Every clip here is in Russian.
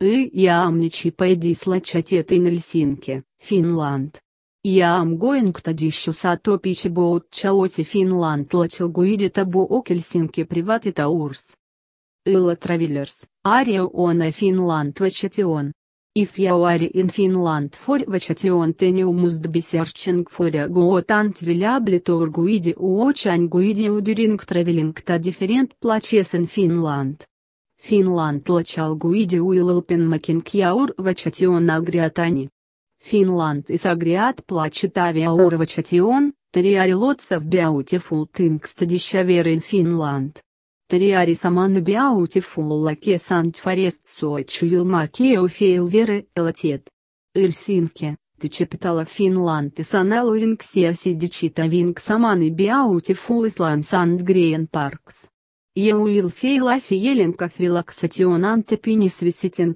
И я амничи пойди слачатет in Helsinki, Финланд. Я am going to дищу сато пичи боут чаоси Финланд лачил гуиди табу о Хельсинки привати таурс. Ила травилерс, ария она Финланд вачатион. If you are in Finland for vachation then you must be searching for a good and reliable tour guide watch and guide during traveling to different places. Finland лачал guide will open making your vachation agriatani. Finland is agriat placet aviaur vachation, there are lots of beautiful things to discover in Finland. There are some beautiful lakes and forests which will make you feel very elated.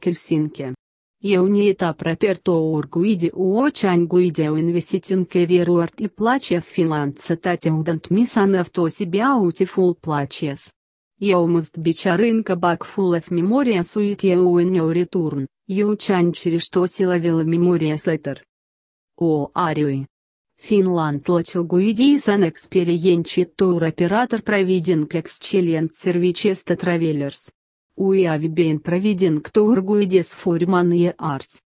Helsinki. You need a prepare tour guide watch and guide when visiting everywhere и плаче в Finland that you don't miss an of those beautiful places. You must be charynka back full of memories with you when you return, you can через что силовила memories later. О, Арии. Финланд гуидис. We have been providing tour guides for many years.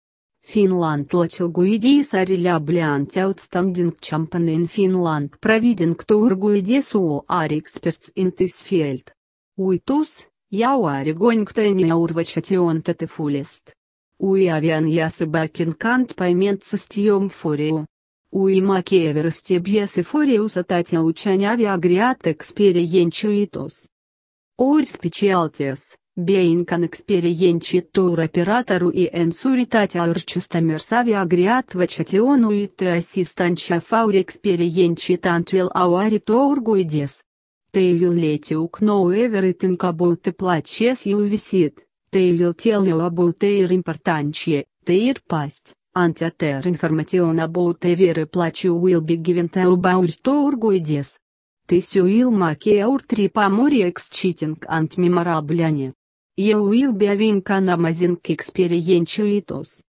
Finland лачил гуидис a reliable and outstanding champion in Finland providing tour guides who are experts in this field. Uitus, jau are going to urvachation to the fullest. We avian jasbakin kant payment system for you. We make ever stebjes for you satati учanya agriat experientiitos. Or specialties, being an experientiet tour operator и vachation uit assistantia for experientiet until our tour guides. They will let you know everything about the places you visit. They will tell you about their importance, their past, their information about every place you will be given to our tour guides. This will make our trip more exciting and memorable. You will be having an amazing experience with us.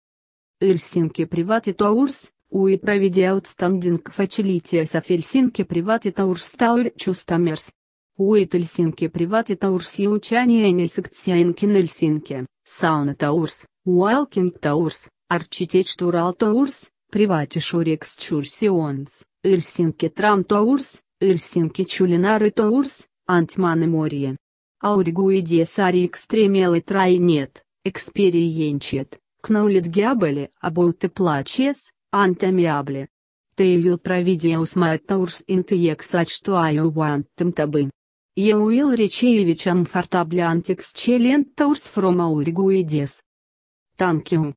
Helsinki Private Tours, we provide outstanding facilities of Helsinki Private Tours Tour customers. With Helsinki Private Tours учение не секциянки Helsinki, Sauna Tours, Walking Tours, Architectural Tours, Private Shore Excursions, Helsinki Tram Tours, Helsinki Culinary Tours, Антманы море. Ауригуидес ари экстремелы трай нет, экспериенчет, кнаулит гябали, about the places, антамиабле. They will provide you my tours into such to I want